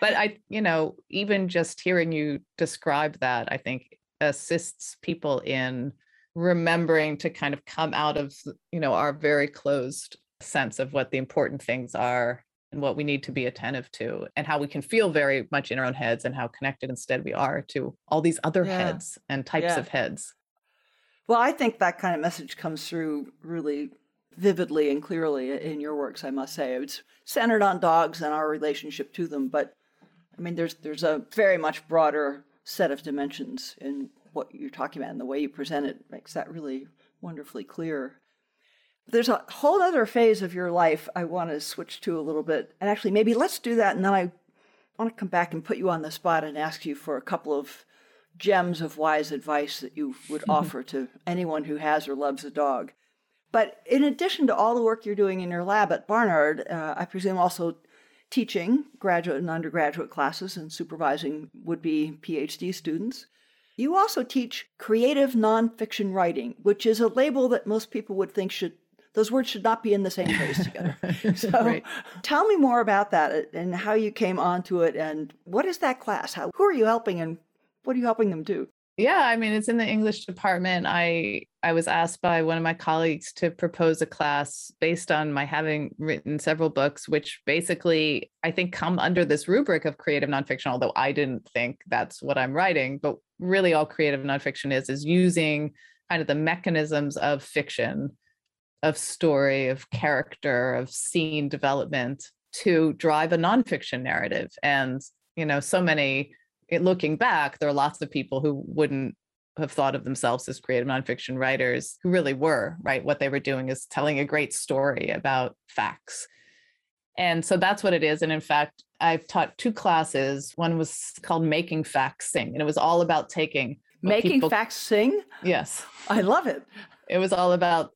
But I, you know, even just hearing you describe that, I think assists people in remembering to kind of come out of, you know, our very closed sense of what the important things are and what we need to be attentive to and how we can feel very much in our own heads and how connected instead we are to all these other yeah. heads and types yeah. of heads.
Well, I think that kind of message comes through really vividly and clearly in your works, I must say. It's centered on dogs and our relationship to them, but I mean, there's there's a very much broader set of dimensions in what you're talking about, and the way you present it makes that really wonderfully clear. There's a whole other phase of your life I want to switch to a little bit, and actually, maybe let's do that, and then I want to come back and put you on the spot and ask you for a couple of gems of wise advice that you would (laughs) offer to anyone who has or loves a dog. But in addition to all the work you're doing in your lab at Barnard, uh, I presume also teaching graduate and undergraduate classes and supervising would be PhD students. You also teach creative nonfiction writing, which is a label that most people would think should those words should not be in the same place (laughs) together. So right. tell me more about that and how you came onto it and what is that class? How who are you helping and what are you helping them do?
Yeah, I mean, it's in the English department. I I was asked by one of my colleagues to propose a class based on my having written several books, which basically I think come under this rubric of creative nonfiction. Although I didn't think that's what I'm writing, but really all creative nonfiction is is using kind of the mechanisms of fiction, of story, of character, of scene development to drive a nonfiction narrative. And you know, so many it, looking back, there are lots of people who wouldn't have thought of themselves as creative nonfiction writers who really were, right? What they were doing is telling a great story about facts. And so that's what it is. And in fact, I've taught two classes. One was called Making Facts Sing, and it was all about taking
Making people, Facts Sing?
Yes.
I love it.
It was all about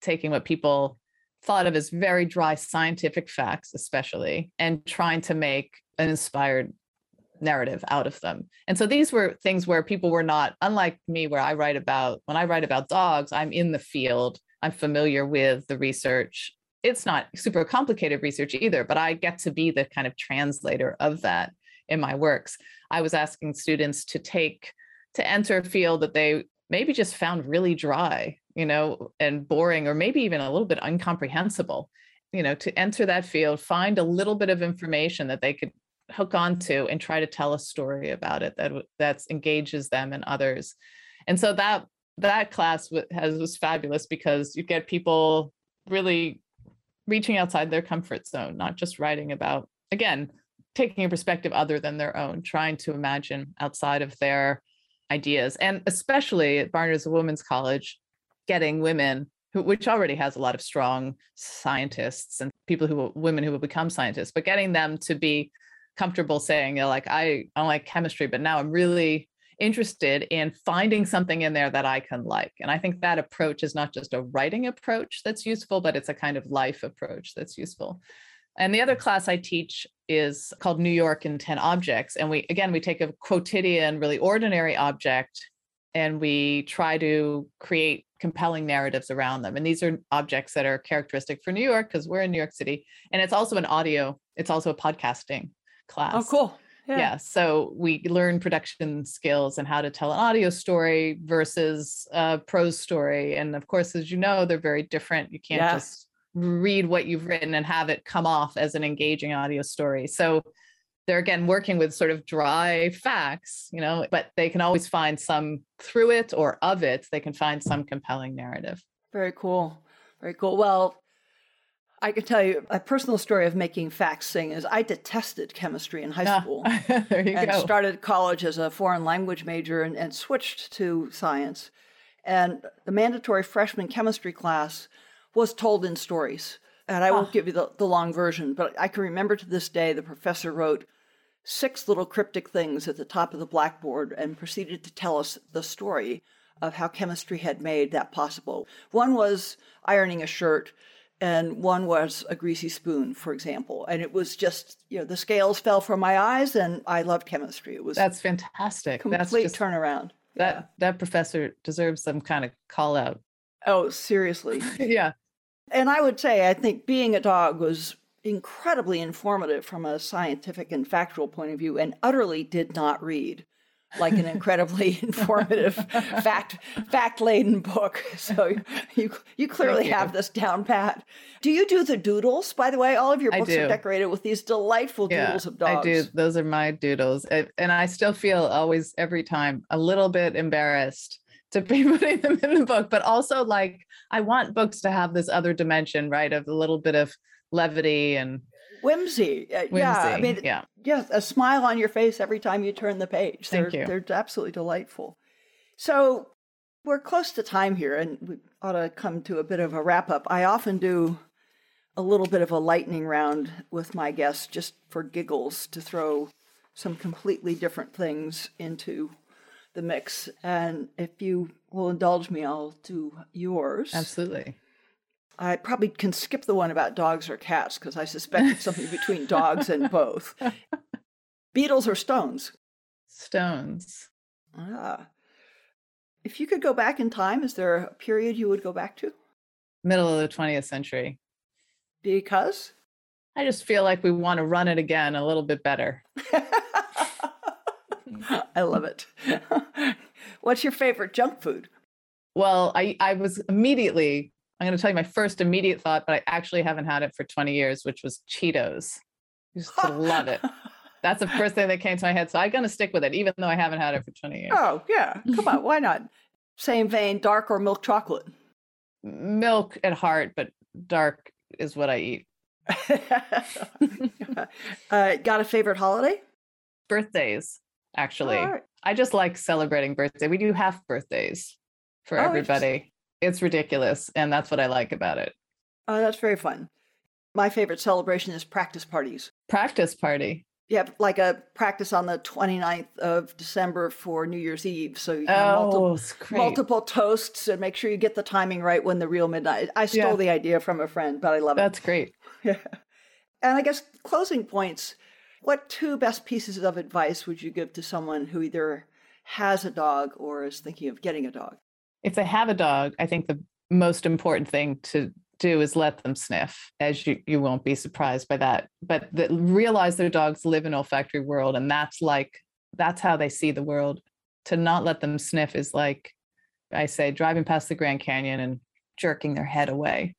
taking what people thought of as very dry scientific facts, especially, and trying to make an inspired narrative out of them. And so these were things where people were not, unlike me, where I write about, when I write about dogs, I'm in the field, I'm familiar with the research. It's not super complicated research either, but I get to be the kind of translator of that in my works. I was asking students to take, to enter a field that they maybe just found really dry, you know, and boring, or maybe even a little bit uncomprehensible, you know to enter that field find a little bit of information that they could hook onto and try to tell a story about it that that engages them and others. And so that that class has was fabulous because you get people really reaching outside their comfort zone not just writing about again taking a perspective other than their own trying to imagine outside of their ideas. And especially at barnard's women's college getting women who, which already has a lot of strong scientists and people who women who will become scientists but getting them to be comfortable saying, you know, like I, I don't like chemistry, but now I'm really interested in finding something in there that I can like. And I think that approach is not just a writing approach that's useful, but it's a kind of life approach that's useful. And the other class I teach is called New York in 10 Objects. And we, again, we take a quotidian, really ordinary object and we try to create compelling narratives around them. And these are objects that are characteristic for New York because we're in New York City. And it's also an audio, it's also a podcasting oh, class.
Oh, cool.
Yeah. yeah. So we learn production skills and how to tell an audio story versus a prose story. And of course, as you know, they're very different. You can't yeah. just read what you've written and have it come off as an engaging audio story. So they're again working with sort of dry facts, you know, but they can always find some through it or of it, they can find some compelling narrative.
Very cool. Very cool. Well, I can tell you a personal story of making facts sing is I detested chemistry in high ah, school. (laughs)
there you
and
go.
started college as a foreign language major and, and switched to science. And the mandatory freshman chemistry class was told in stories. And I won't give you the, the long version, but I can remember to this day the professor wrote six little cryptic things at the top of the blackboard and proceeded to tell us the story of how chemistry had made that possible. One was ironing a shirt, and one was a greasy spoon, for example. And it was just, you know, the scales fell from my eyes, and I loved chemistry. It was
that's fantastic.
Complete
that's
just, turnaround.
That yeah. that professor deserves some kind of call out.
Oh, seriously. (laughs)
yeah.
And I would say, Inside of a Dog was incredibly informative from a scientific and factual point of view and utterly did not read like an (laughs) incredibly (laughs) informative fact fact laden book. (laughs) So you you clearly you. have this down pat. Do you do the doodles by the way? All of your books are decorated with these delightful yeah, doodles of dogs
i do. those are my doodles. And i still feel always every time a little bit embarrassed to be putting them in the book, but also like I want books to have this other dimension, right? Of a little bit of levity and
whimsy. whimsy. Yeah, I mean, yeah, yeah, a smile on your face every time you turn the page.
Thank
they're,
you.
They're absolutely delightful. So we're close to time here, and we ought to come to a bit of a wrap up. I often do a little bit of a lightning round with my guests just for giggles to throw some completely different things into the mix. And if you will indulge me, I'll do yours.
Absolutely.
I probably can skip the one about dogs or cats because I suspect it's something between dogs and (laughs) both. Beatles or Stones?
Stones.
Ah. If you could go back in time, is there a period you would go back to?
Middle of the 20th century.
Because?
I just feel like we want to run it again a little bit better. (laughs)
I love it. (laughs) What's your favorite junk food?
Well, I, I was immediately, I'm going to tell you my first immediate thought, but I actually haven't had it for 20 years, which was Cheetos. I just love it. (laughs) That's the first thing that came to my head. So I'm going to stick with it, even though I haven't had it for 20 years.
Oh, yeah. Come on. (laughs) Why not? Same vein, dark or milk chocolate?
Milk at heart, but dark is what I eat. (laughs)
uh, got a favorite holiday?
Birthdays actually. Oh, I just like celebrating birthday. We do half birthdays for oh, everybody. It's ridiculous. And that's what I like about it.
Oh, that's very fun. My favorite celebration is practice parties.
Practice party.
Yeah, like a practice on the 29th of December for New Year's Eve. So you
have
oh,
multiple,
multiple toasts and make sure you get the timing right when the real midnight. I stole yeah. the idea from a friend, but I love
That's
it.
That's great. (laughs)
Yeah. And I guess closing points what two best pieces of advice would you give to someone who either has a dog or is thinking of getting a dog?
If they have a dog, I think the most important thing to do is let them sniff as you you won't be surprised by that. But the, realize their dogs live in olfactory world and that's like that's how they see the world. To not let them sniff is like i say driving past the grand canyon and jerking their head away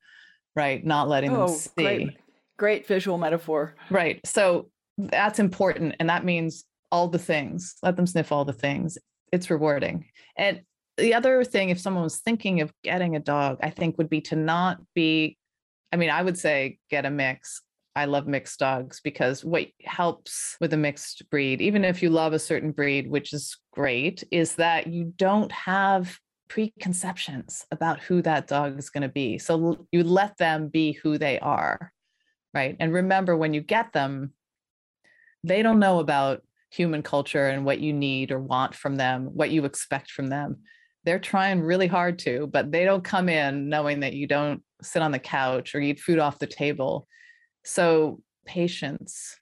right? Not letting oh, them see.
great, great visual metaphor.
Right so that's important and that means all the things let them sniff all the things. It's rewarding. And the other thing if someone was thinking of getting a dog i think would be to not be i mean i would say get a mix. I love mixed dogs because what helps with a mixed breed even if you love a certain breed which is great is that you don't have preconceptions about who that dog is going to be. So you let them be who they are right? And remember when you get them they don't know about human culture and what you need or want from them, what you expect from them. They're trying really hard to, but they don't come in knowing that you don't sit on the couch or eat food off the table. So patience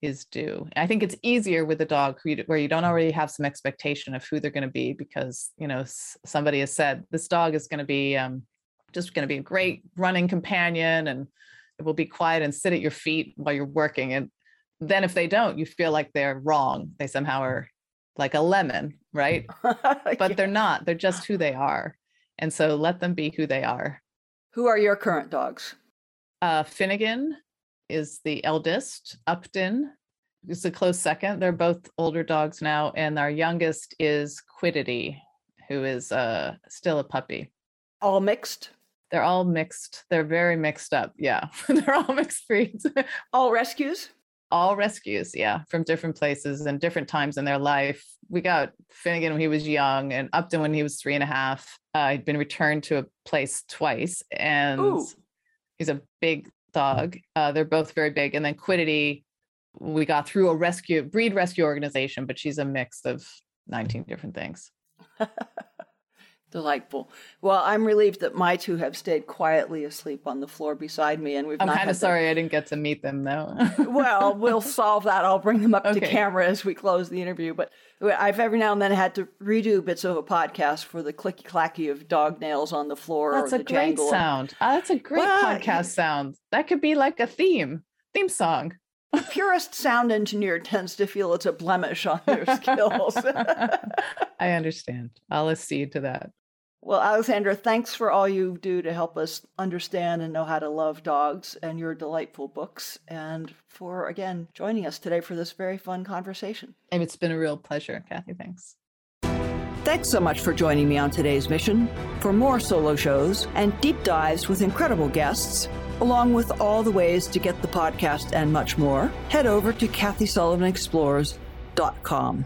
is due. I think it's easier with a dog where you don't already have some expectation of who they're going to be because you know somebody has said this dog is going to be um, just going to be a great running companion and it will be quiet and sit at your feet while you're working. And then if they don't, you feel like they're wrong. They somehow are like a lemon, right? (laughs) but yeah. they're not. They're just who they are. And so let them be who they are.
Who are your current dogs?
Uh, Finnegan is the eldest. Upton is a close second. They're both older dogs now. And our youngest is Quiddity, who is uh, still a puppy.
All mixed?
They're all mixed. They're very mixed up. Yeah. (laughs) They're all mixed breeds.
all rescues?
All rescues, yeah, from different places and different times in their life. We got Finnegan when he was young and Upton when he was three and a half. Uh, he'd been returned to a place twice and Ooh. he's a big dog. Uh, they're both very big. And then Quiddity, we got through a rescue breed rescue organization, but she's a mix of 19 different things. (laughs)
Delightful. Well, I'm relieved that my two have stayed quietly asleep on the floor beside me, and we've.
I'm kind of sorry I didn't get to meet them though. (laughs)
well, we'll solve that. I'll bring them up okay. to camera as we close the interview. But I've every now and then had to redo bits of a podcast for the clicky clacky of dog nails on the floor.
That's a great jangle. sound. Oh, that's a great well, podcast sound. That could be like a theme theme song.
A (laughs) purist sound engineer tends to feel it's a blemish on their (laughs) skills.
I understand. I'll accede to that.
Well, Alexandra, thanks for all you do to help us understand and know how to love dogs and your delightful books, and for again joining us today for this very fun conversation.
And it's been a real pleasure, Kathy. Thanks.
Thanks so much for joining me on today's mission. For more solo shows and deep dives with incredible guests, along with all the ways to get the podcast and much more, head over to KathySullivanExplores.com.